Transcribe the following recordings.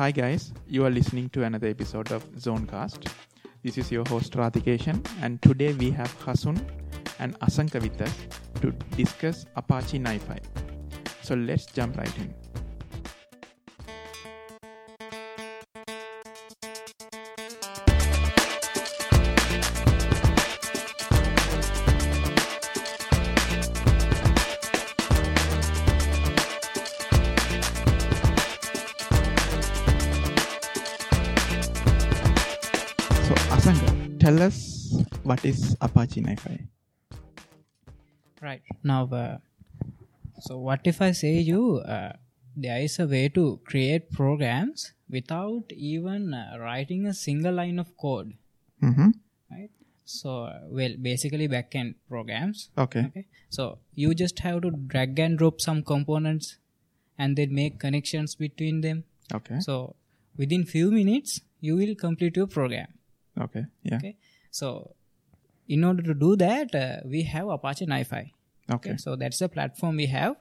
Hi guys, you are listening to another episode of Zonecast. This is your host Radhikeshan and today we have Hasun and Asanka with us to discuss Apache NiFi. So let's jump right in. What is Apache NiFi? Right now, uh, so what if I say you uh, there is a way to create programs without even uh, writing a single line of code, Mm-hmm. right? So, uh, well, basically backend programs. Okay. Okay, so you just have to drag and drop some components, and then make connections between them. Okay. So within few minutes, you will complete your program. Okay. Yeah. Okay, so in order to do that, uh, we have Apache NiFi. Okay. so that's the platform we have.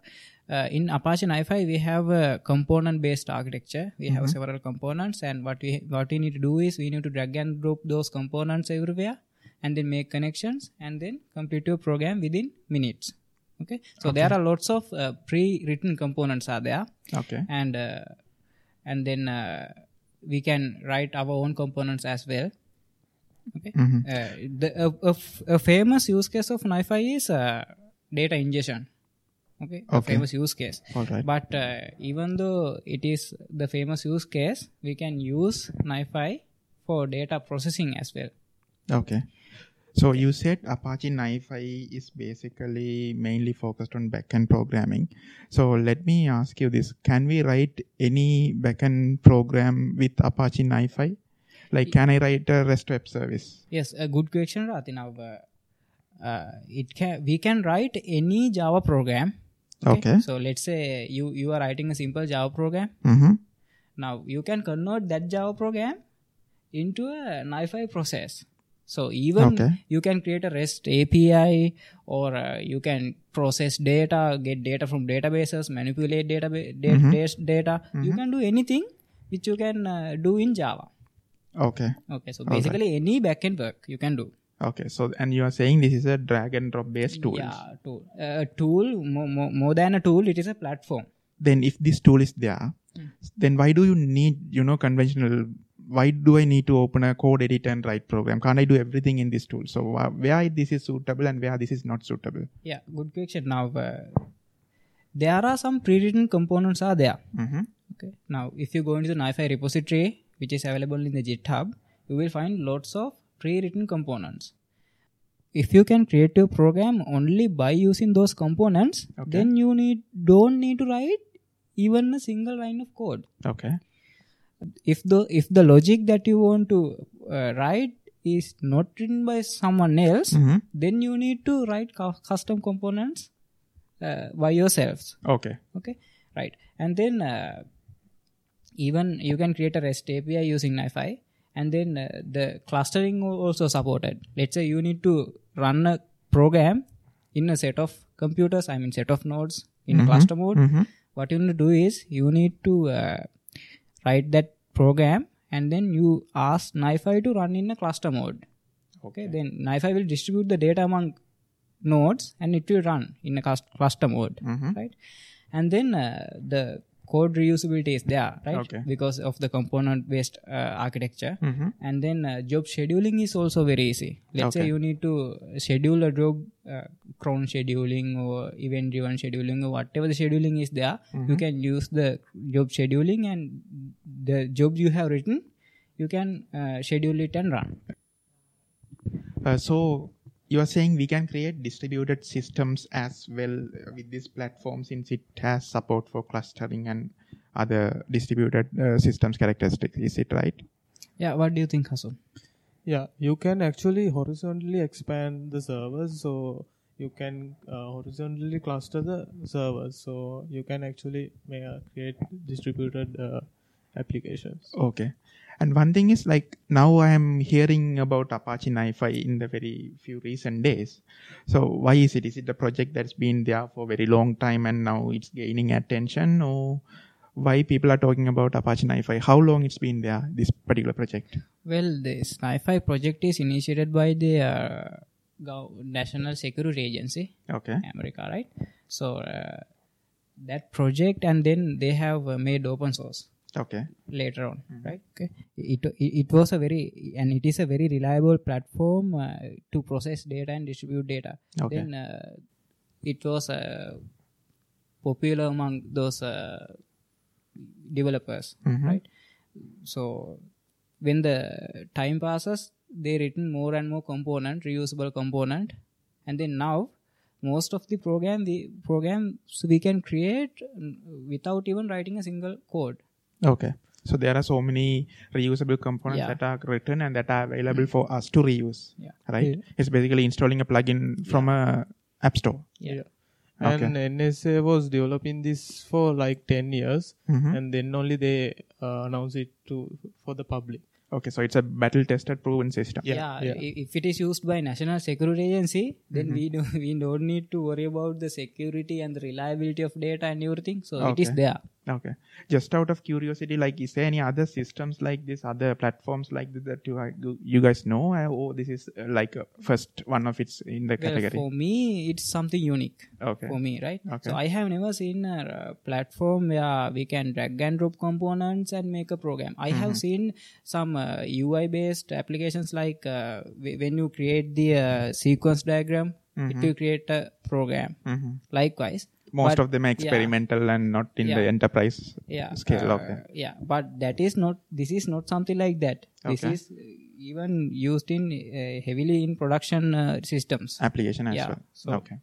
Uh, in apache NiFi we have a component based architecture. We have several components and what we what we need to do is we need to drag and drop those components everywhere and then make connections and then complete your program within minutes. Okay? So there are lots of uh, pre-written components are there. Okay. and uh, and then uh, we can write our own components as well okay Mhm. uh, the, a, a f- a famous use case of NiFi is uh, data ingestion. Okay, a famous use case. All right. But uh, even though it is the famous use case, we can use NiFi for data processing as well. Okay. So you said Apache NiFi is basically mainly focused on backend programming. So let me ask you this: Can we write any backend program with Apache NiFi? Like, can I write a REST web service? Yes, a good question, Rati. Now, uh, uh, it can we can write any Java program. Okay. So let's say you you are writing a simple Java program. Mm-hmm. Now you can convert that Java program into a NiFi process. So even Okay. you can create a REST API or uh, you can process data, get data from databases, manipulate database da- data. You can do anything which you can uh, do in Java. Okay. Okay, so basically any backend work you can do. Okay. So, and you are saying this is a drag and drop based tool. Yeah, tool. A tool more, more, more than a tool, it is a platform. Then, if this tool is there, then why do you need, you know, conventional? Why do I need to open a code editor and write program? Can't I do everything in this tool? So, uh, where this is suitable and where this is not suitable? Yeah, good question. Now uh, there are some pre-written components are there. Mm-hmm. Okay. Now, if you go into the NiFi repository, which is available in the GitHub, you will find lots of pre-written components. If you can create your program only by using those components, Okay. then you need don't need to write even a single line of code. Okay. If the if the logic that you want to uh, write is not written by someone else, Mm-hmm. then you need to write cu- custom components uh, by yourselves Okay. okay right and then uh, even you can create a rest api using nifi and then uh, the clustering al- also supported. Let's say you need to run a program in a set of computers i mean set of nodes in a cluster mode. Mm-hmm. what you need to do is you need to uh, write that program and then you ask nifi to run in a cluster mode. Okay then nifi will distribute the data among nodes and it will run in a cluster mode Mhm. right? And then uh, the code reusability is there right? Okay. because of the component based uh, architecture. Mm-hmm. and then uh, job scheduling is also very easy. Let's say you need to schedule a job uh, cron scheduling or event driven scheduling or whatever the scheduling is there you can use the job scheduling and the job you have written you can uh, schedule it and run. Uh, so you are saying we can create distributed systems as well with this platform since it has support for clustering and other distributed uh, systems characteristics. Is it right? yeah what do you think Hasan? Yeah, you can actually horizontally expand the servers, so you can uh, horizontally cluster the servers, so you can actually uh, create distributed uh, applications. Okay. And one thing is like now I am hearing about Apache NiFi in the very few recent days. So why is it? Is it a project that's been there for a very long time and now it's gaining attention or why people are talking about Apache NiFi? How long it's been there, this particular project? Well, this NiFi project is initiated by the uh, gov- National Security Agency, Okay. America, right? So uh, that project, and then they have uh, made open source Okay. later on, right? Okay. It, it it was a very and it is a very reliable platform uh, to process data and distribute data. Okay. Then uh, it was uh, popular among those uh, developers, Mhm. right? So when the time passes, they written more and more component, reusable component, and then now most of the program the programs we can create mm, without even writing a single code. Okay. So there are so many reusable components Yeah. that are written and that are available for us to reuse. Yeah. Right? It's basically installing a plugin from a app store. Yeah. Okay. And NSA was developing this for like 10 years Mhm. and then only they uh, announced it to for the public. Okay. So it's a battle tested proven system. yeah, yeah. i- if it is used by national security agency then Mm-hmm. we do we don't need to worry about the security and the reliability of data and everything so it is there Okay. Just out of curiosity, like, is there any other systems like this, other platforms like this that you, you- you guys know? Or this is uh, like uh, first one of its in the well, category? for me it's something unique Okay. for me right Okay. so i have never seen a uh, platform where we can drag and drop components and make a program i have Mm-hmm. seen some uh, ui based applications like uh, when you create the uh, sequence diagram it will create a program Mhm. likewise Most but- of them are experimental and not in the enterprise yeah scale. uh, okay. yeah but that is not this is not something like that this Okay. is uh, even used in uh, heavily in production uh, systems Application as Yeah, well. so- okay.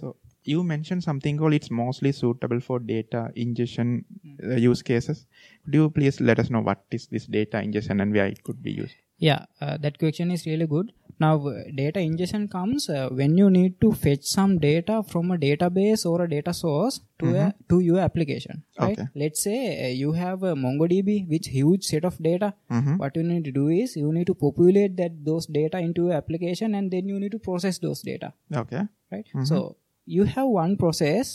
So you mentioned something called it's mostly suitable for data ingestion uh, use cases. Could you please let us know what is this data ingestion and where it could be used? yeah uh, that question is really good now uh, data ingestion comes uh, when you need to fetch some data from a database or a data source to a, to your application right Okay. let's say uh, you have a mongodb which huge set of data Mhm. what you need to do is you need to populate that those data into your application and then you need to process those data Okay. right so you have one process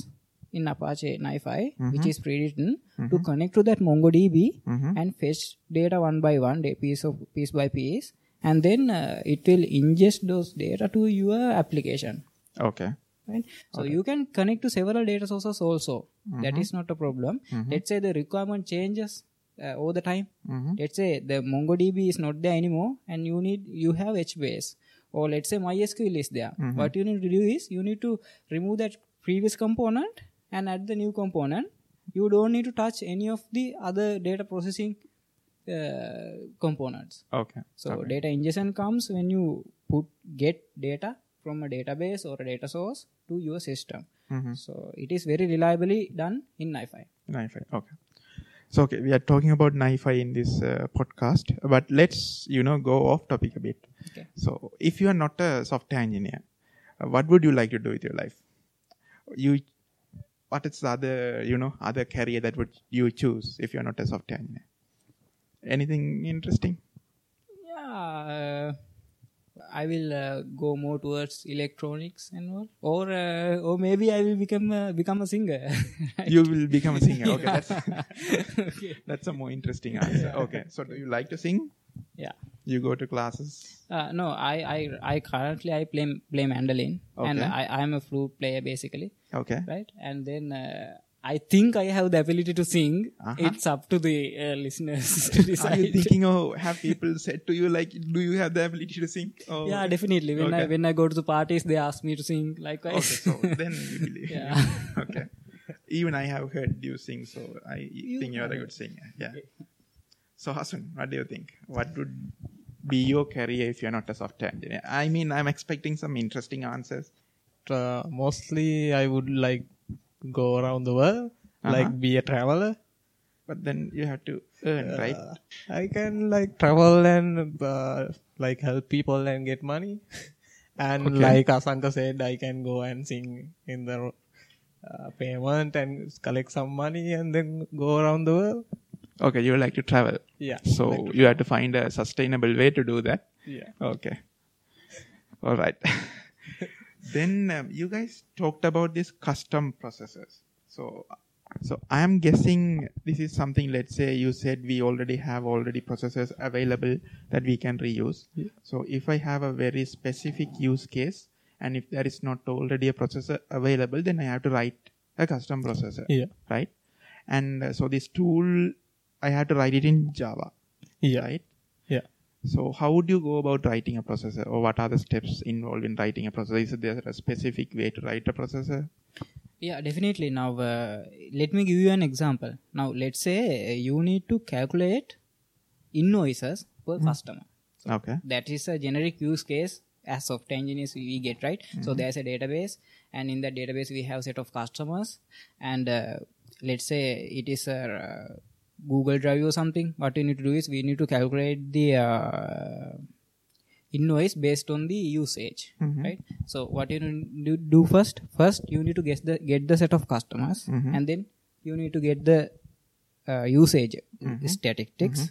in apache nifi Mm-hmm. which is pre-written to connect to that mongodb Mhm. and fetch data one by one piece of piece by piece and then uh, it will ingest those data to your application. Okay. right? So you can connect to several data sources also. That is not a problem. Let's say the requirement changes uh, all the time. Mhm. let's say the mongodb is not there anymore and you need you have hbase or let's say mysql is there. What you need to do is you need to remove that previous component and add the new component. You don't need to touch any of the other data processing components Okay. so data ingestion comes when you put get data from a database or a data source to your system Mhm. so it is very reliably done in NiFi. NiFi. Okay. So okay, we are talking about NiFi in this uh, podcast, but let's you know go off topic a bit. Okay. So if you are not a software engineer, uh, what would you like to do with your life? You, what is the other you know other career that would you choose if you are not a software engineer? Anything interesting? Yeah, uh, I will uh, go more towards electronics and all, or uh, or maybe I will become uh, become a singer. You will become a singer. Okay, that's okay. that's a more interesting answer. Okay, so do you like to sing? Yeah. You go to classes. Uh, no, I, I I currently I play play mandolin and I I am a flute player basically, Okay. right? And then uh, I think I have the ability to sing. Uh-huh. It's up to the uh, listeners to decide. Are you thinking of have people said to you like, do you have the ability to sing? Oh, yeah, definitely. When I when I go to the parties, they ask me to sing likewise. Okay, so then you believe. Yeah. okay. Even I have heard you sing, so I think you're a good singer. Yeah. So Hasan, what do you think? What would be your career if you're not a software engineer? I mean, I'm expecting some interesting answers. Uh, mostly I would like go around the world, Uh-huh. like be a traveler. But then you have to earn, right? Uh, I can like travel and uh, like help people and get money. and Okay. like Asanka said, I can go and sing in the uh, payment and collect some money and then go around the world. Okay, you like to travel. Yeah. So you have to find a sustainable way to do that. Yeah. Okay. All right. then um, you guys talked about these custom processors. So So I am guessing this is something. Let's say you said we already have already processors available that we can reuse. Yeah. So if I have a very specific use case, and if there is not already a processor available, then I have to write a custom processor, Yeah. right? And uh, so this tool, I have to write it in Java, Yeah. right? So how would you go about writing a processor, or what are the steps involved in writing a processor? Is there a specific way to write a processor? Yeah, definitely. Now, uh, let me give you an example. Now, let's say uh, you need to calculate invoices per customer. Okay. That is a generic use case as software engineers we get, right? So, there's a database, and in that database, we have set of customers, and uh, let's say it is a uh, Google Drive or something. What we need to do is we need to calculate the uh, invoice based on the usage Mhm. right so what you need to do first first you need to get the get the set of customers Mhm. and then you need to get the uh, usage statistics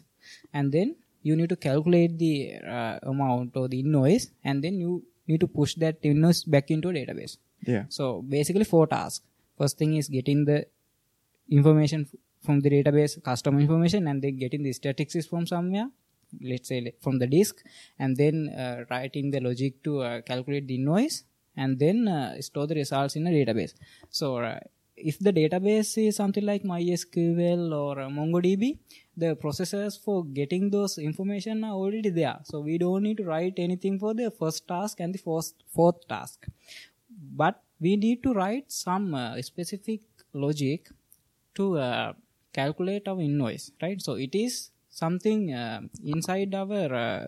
and then you need to calculate the uh, amount or the invoice and then you need to push that invoice back into a database Yeah. so basically four tasks first thing is getting the information from the database custom information and then getting the statistics from somewhere let's say from the disk and then uh, writing the logic to uh, calculate the noise and then uh, store the results in a database. So uh, if the database is something like mysql or uh, mongodb the processors for getting those information are already there. So we don't need to write anything for the first task and the fourth, fourth task. But we need to write some uh, specific logic to calculate our invoice right? So it is something uh, inside our uh,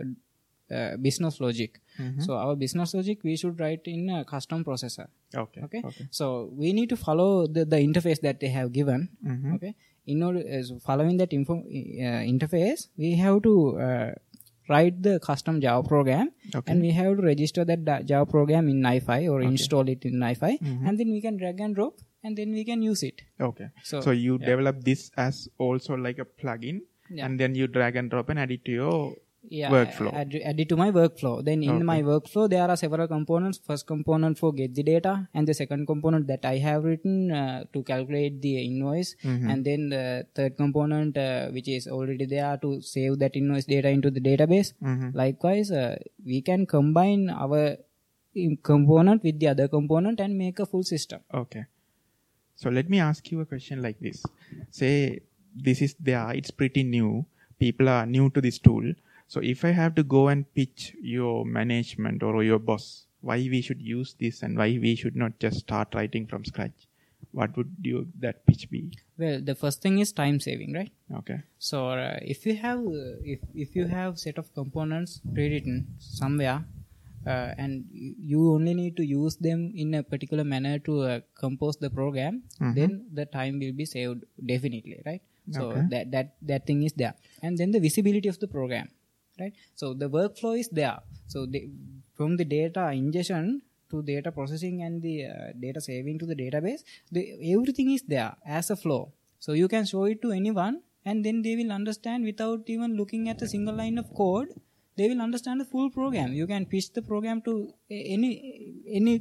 uh, business logic. So our business logic we should write in a custom processor. Okay. okay, Okay. so we need to follow the, the interface that they have given. Mhm. okay? In order as following that info, uh, interface we have to uh, write the custom java program. Okay. and we have to register that java program in NiFi or install it in NiFi and then we can drag and drop and then we can use it Okay. So, So, you develop this as also like a plugin, Yeah. and then you drag and drop and add it to your yeah workflow. add, add it to my workflow then in my workflow there are several components first component for get the data and the second component that i have written uh, to calculate the invoice and then the third component uh, which is already there to save that invoice data into the database Mhm. likewise uh, we can combine our component with the other component and make a full system Okay. So let me ask you a question like this. Say this is there, it's pretty new. People are new to this tool. So if I have to go and pitch your management or your boss why we should use this and why we should not just start writing from scratch, what would you that pitch be? well the first thing is time saving right Okay. So uh, if you have uh, if if you have set of components pre-written somewhere, uh, and you only need to use them in a particular manner to uh, compose the program, then the time will be saved definitely, right? So Okay. that that that thing is there, and then the visibility of the program, right? So the workflow is there. So the, from the data ingestion to data processing and the uh, data saving to the database, the everything is there as a flow. So you can show it to anyone, and then they will understand without even looking at a single line of code. They will understand the full program. You can pitch the program to any any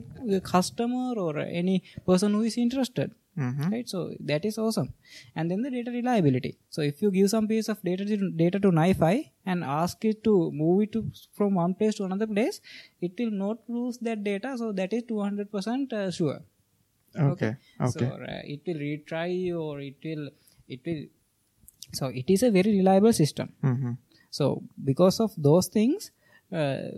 customer or any person who is interested. Mhm. right? So that is awesome. And then the data reliability. So if you give some piece of data to, data to NiFi and ask it to move it to from one place to another place it will not lose that data. So that is 200% uh, sure. Okay. Okay. so uh, it will retry or it will it will so it is a very reliable system. Hmm so because of those things uh,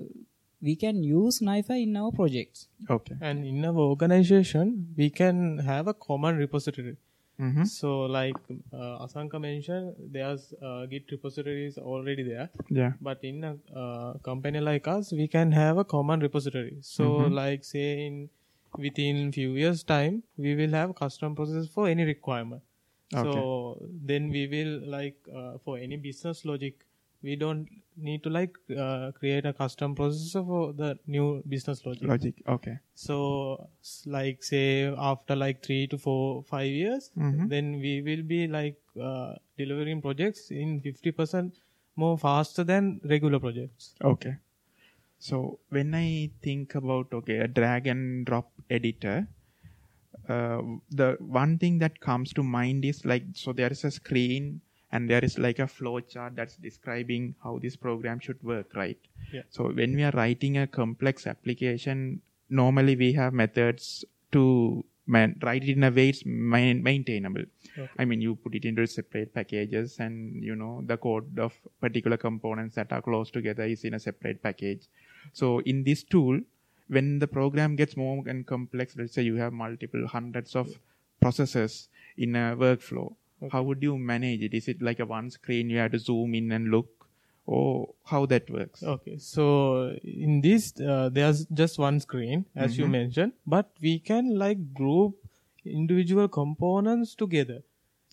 we can use NiFi in our projects Okay. And in our organization, we can have a common repository. hmm So, like uh, Asanka mentioned, there's uh, Git repositories already there. Yeah. But in a uh, company like us, we can have a common repository. So, like say in within few years time, we will have custom process for any requirement. Okay. So then we will like uh, for any business logic, we don't need to like uh, create a custom processor for the new business logic. Logic. Okay. So, like say after like three to four, five years, Mhm. then we will be like uh, delivering projects in fifty percent more faster than regular projects. Okay. So when I think about okay a drag and drop editor, uh, the one thing that comes to mind is like so there is a screen and there is like a flow chart that's describing how this program should work right Yeah. so when we are writing a complex application normally we have methods to man- write it in a way it's main- maintainable Okay. i mean you put it into separate packages and you know the code of particular components that are close together is in a separate package so in this tool when the program gets more and complex let's say you have multiple hundreds of processes in a workflow how would you manage it is it like a one screen you have to zoom in and look or how that works Okay, so in this, uh, there's just one screen, as you Mhm. mentioned, but we can like group individual components together.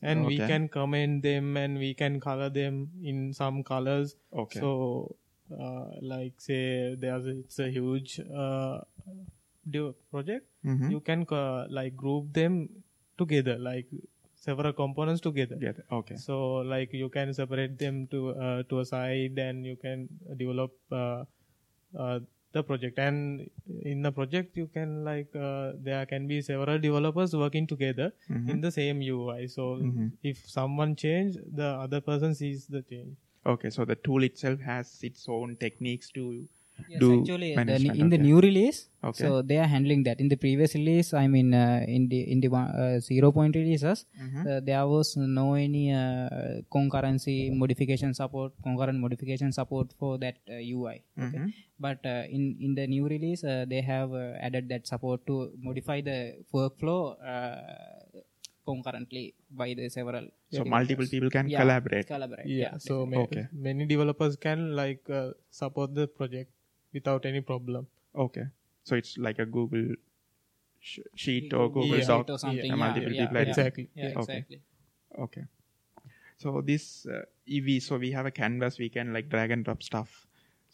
And we can comment them and we can color them in some colors. okay So, uh, like say, there's a, it's a huge uh, project. Mhm. You can uh, like group them together, like several components together. Get it. okay So like you can separate them to uh, to a side and you can develop uh, uh, the project and in the project you can like uh, there can be several developers working together Mhm. in the same UI. So Mhm. if someone change, the other person sees the change. okay so the tool itself has its own techniques to Yes, do actually, the, management, in the new release, Okay. so they are handling that. In the previous release, I mean, uh, in the in the uh, zero point releases, Mhm. uh, there was no any uh, concurrency modification support, concurrent modification support for that uh, UI. Okay? Mhm. But uh, in in the new release, uh, they have uh, added that support to modify the workflow uh, concurrently by the several. so developers. multiple people can Yeah, collaborate Collaborate. Yeah. Yeah. so ma- Okay. many developers can like uh, support the project without any problem. okay so it's like a google sh- sheet or google Yeah. doc Sheet or something. Yeah, Yeah, multiple yeah, people yeah, Exactly. Yeah, Yeah. Okay. exactly. okay so this uh, ev so we have a canvas we can like drag and drop stuff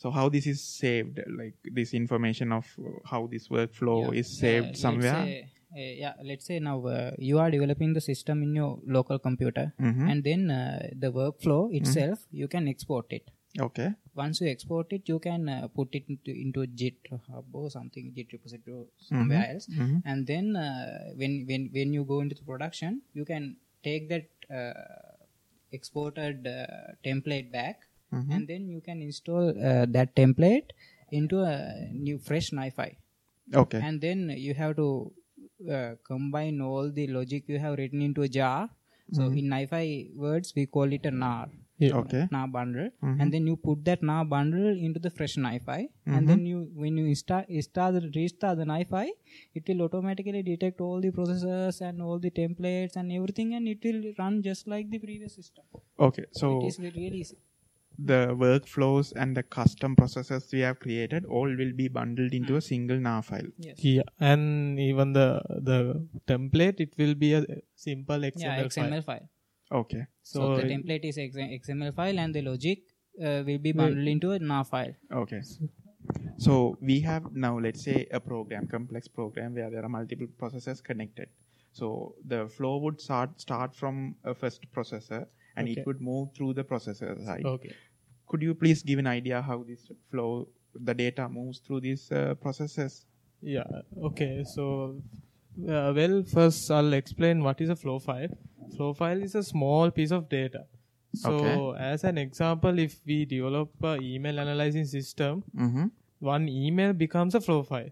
so how this is saved like this information of how this workflow Yeah. is saved Yeah, somewhere Let's say, uh, yeah, let's say now uh, you are developing the system in your local computer, Mhm. and then uh, the workflow itself you can export it. okay Once you export it, you can uh, put it into, into Git hub or something, Git repository or somewhere else, Mhm. and then uh, when when when you go into the production, you can take that uh, exported uh, template back, Mhm. and then you can install uh, that template into a new fresh NiFi. Okay. And then you have to uh, combine all the logic you have written into a jar. So in NiFi words we call it a nar Yeah. okay. Nar bundle. Mhm. and then you put that nar bundle into the fresh NiFi and then you when you start start the restart the NiFi it will automatically detect all the processors and all the templates and everything and it will run just like the previous system. Okay so it is really easy. the workflows and the custom processes we have created all will be bundled into a single nar file. Yes. Yeah, and even the the template it will be a simple XML, yeah xml file. file okay so, So the template is xml file and the logic uh, will be bundled into a nar file Okay. So we have now, let's say, a program, complex program where there are multiple processors connected. So the flow would start start from a first processor, and Okay. it would move through the processor side. Okay. Could you please give an idea how this flow, the data moves through these uh, processors? Yeah. Okay. So, uh, well, first I'll explain what is a flow file. Flow file is a small piece of data. So, Okay. as an example, if we develop a email analyzing system, Mm-hmm. one email becomes a flow file.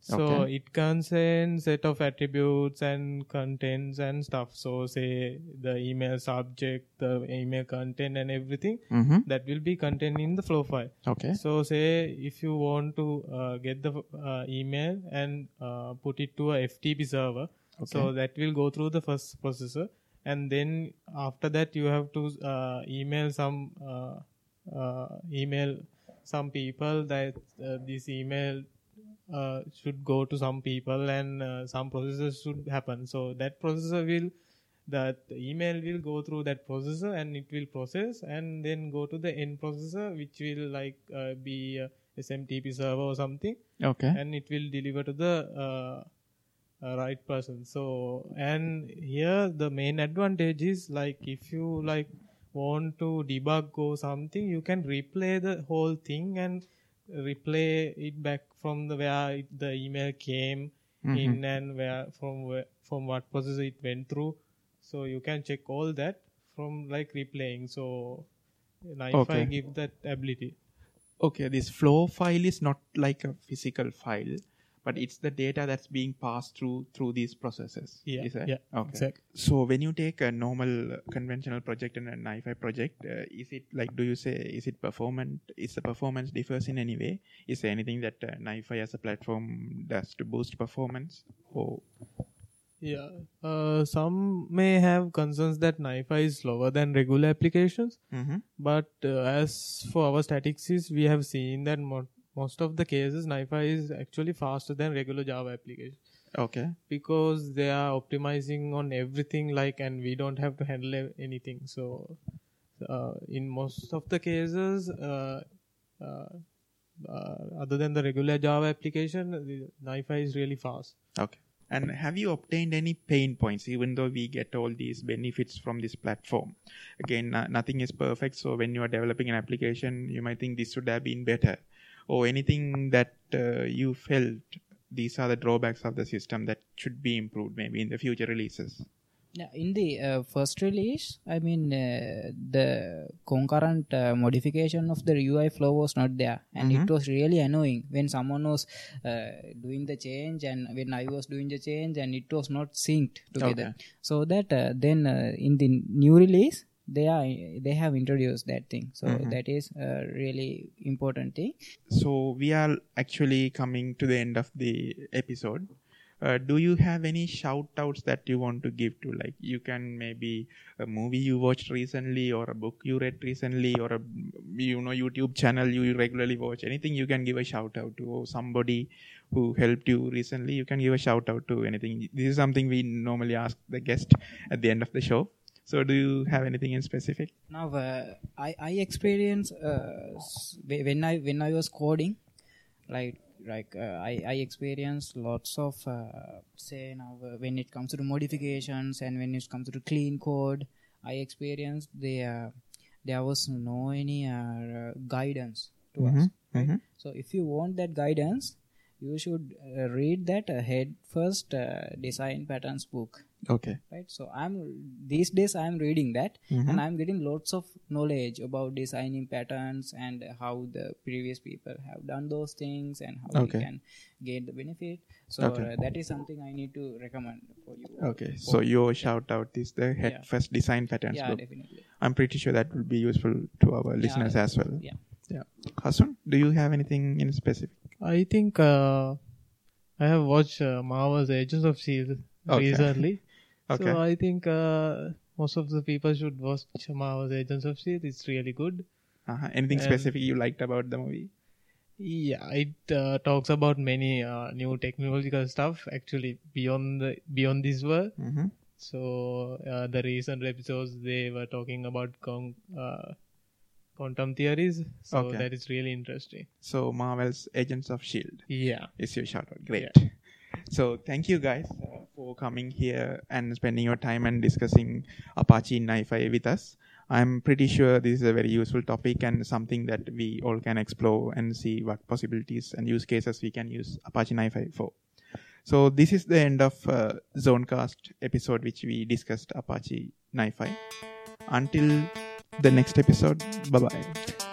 So Okay. it contains set of attributes and contents and stuff. So say the email subject, the email content and everything Mm-hmm. that will be contained in the flow file. Okay. So say if you want to uh, get the uh, email and uh, put it to a FTP server, okay. so that will go through the first processor, and then after that you have to uh, email some uh, uh, email some people that uh, this email uh, should go to some people and uh, some processes should happen. So that processor will that email will go through that processor and it will process and then go to the end processor which will like uh, be a SMTP server or something Okay. and it will deliver to the uh, uh, right person so and here the main advantage is like if you like want to debug or something you can replay the whole thing and replay it back from the where it, the email came mm-hmm. in and where from where from what process it went through. So you can check all that from like replaying. So NiFi Okay. give that ability. Okay, this flow file is not like a physical file, but it's the data that's being passed through through these processes. Yeah, Is that? yeah, Okay. exactly. So when you take a normal uh, conventional project and a NiFi project, uh, is it like do you say is it performant? Is the performance differs in any way? Is there anything that uh, NiFi as a platform does to boost performance? Or Yeah. Uh, some may have concerns that NiFi is slower than regular applications. Mhm. But uh, as for our statistics, we have seen that mo- most of the cases NiFi is actually faster than regular Java application okay, because they are optimizing on everything like and we don't have to handle anything. So uh, in most of the cases, uh, uh, uh, other than the regular Java application, the NiFi is really fast. okay. And have you obtained any pain points, even though we get all these benefits from this platform? Again, no- nothing is perfect. So when you are developing an application, you might think this should have been better, or anything that uh, you felt these are the drawbacks of the system that should be improved, maybe in the future releases. Yeah, in the uh, first release, I mean, uh, the concurrent uh, modification of the UI flow was not there, and it was really annoying when someone was uh, doing the change and when I was doing the change, and it was not synced together. Okay. So that uh, then uh, in the new release, they are they have introduced that thing. So that is a really important thing. So we are actually coming to the end of the episode. Uh, do you have any shout outs that you want to give to like you can maybe a movie you watched recently or a book you read recently or a you know youtube channel you regularly watch anything you can give a shout out to or somebody who helped you recently you can give a shout out to anything this is something we normally ask the guest at the end of the show so do you have anything in specific? Now uh, i i experience uh, when i when i was coding like like uh, i i experienced lots of uh, say now uh, when it comes to modifications and when it comes to clean code i experienced there there was no any uh, guidance to us right? so if you want that guidance you should uh, read that uh, head first uh, design patterns book okay right so i'm these days i'm reading that Mm-hmm. and i'm getting lots of knowledge about designing patterns and how the previous people have done those things and how Okay. we can gain the benefit so Okay. uh, that is something i need to recommend for you okay so your shout out is the head Yeah. first design patterns yeah book definitely I'm pretty sure that will be useful to our listeners as well. yeah Yeah. Hasan, do you have anything in specific? I think uh, I have watched uh, Marvel's Agents of Shield Okay. recently. Okay. So I think uh, most of the people should watch Marvel's Agents of Shield. It's really good. Uh-huh. Anything And- specific you liked about the movie? Yeah, it uh, talks about many uh, new technological stuff actually beyond the beyond this world. Mm-hmm. So uh, the recent episodes they were talking about con- uh, quantum theories. So Okay. that is really interesting. So Marvel's Agents of Shield Yeah. is your shout out. Great. So thank you guys uh, for coming here and spending your time and discussing Apache NiFi with us. I'm pretty sure this is a very useful topic and something that we all can explore and see what possibilities and use cases we can use Apache NiFi for. So this is the end of uh, Zonecast episode which we discussed Apache NiFi. Until the next episode, bye bye.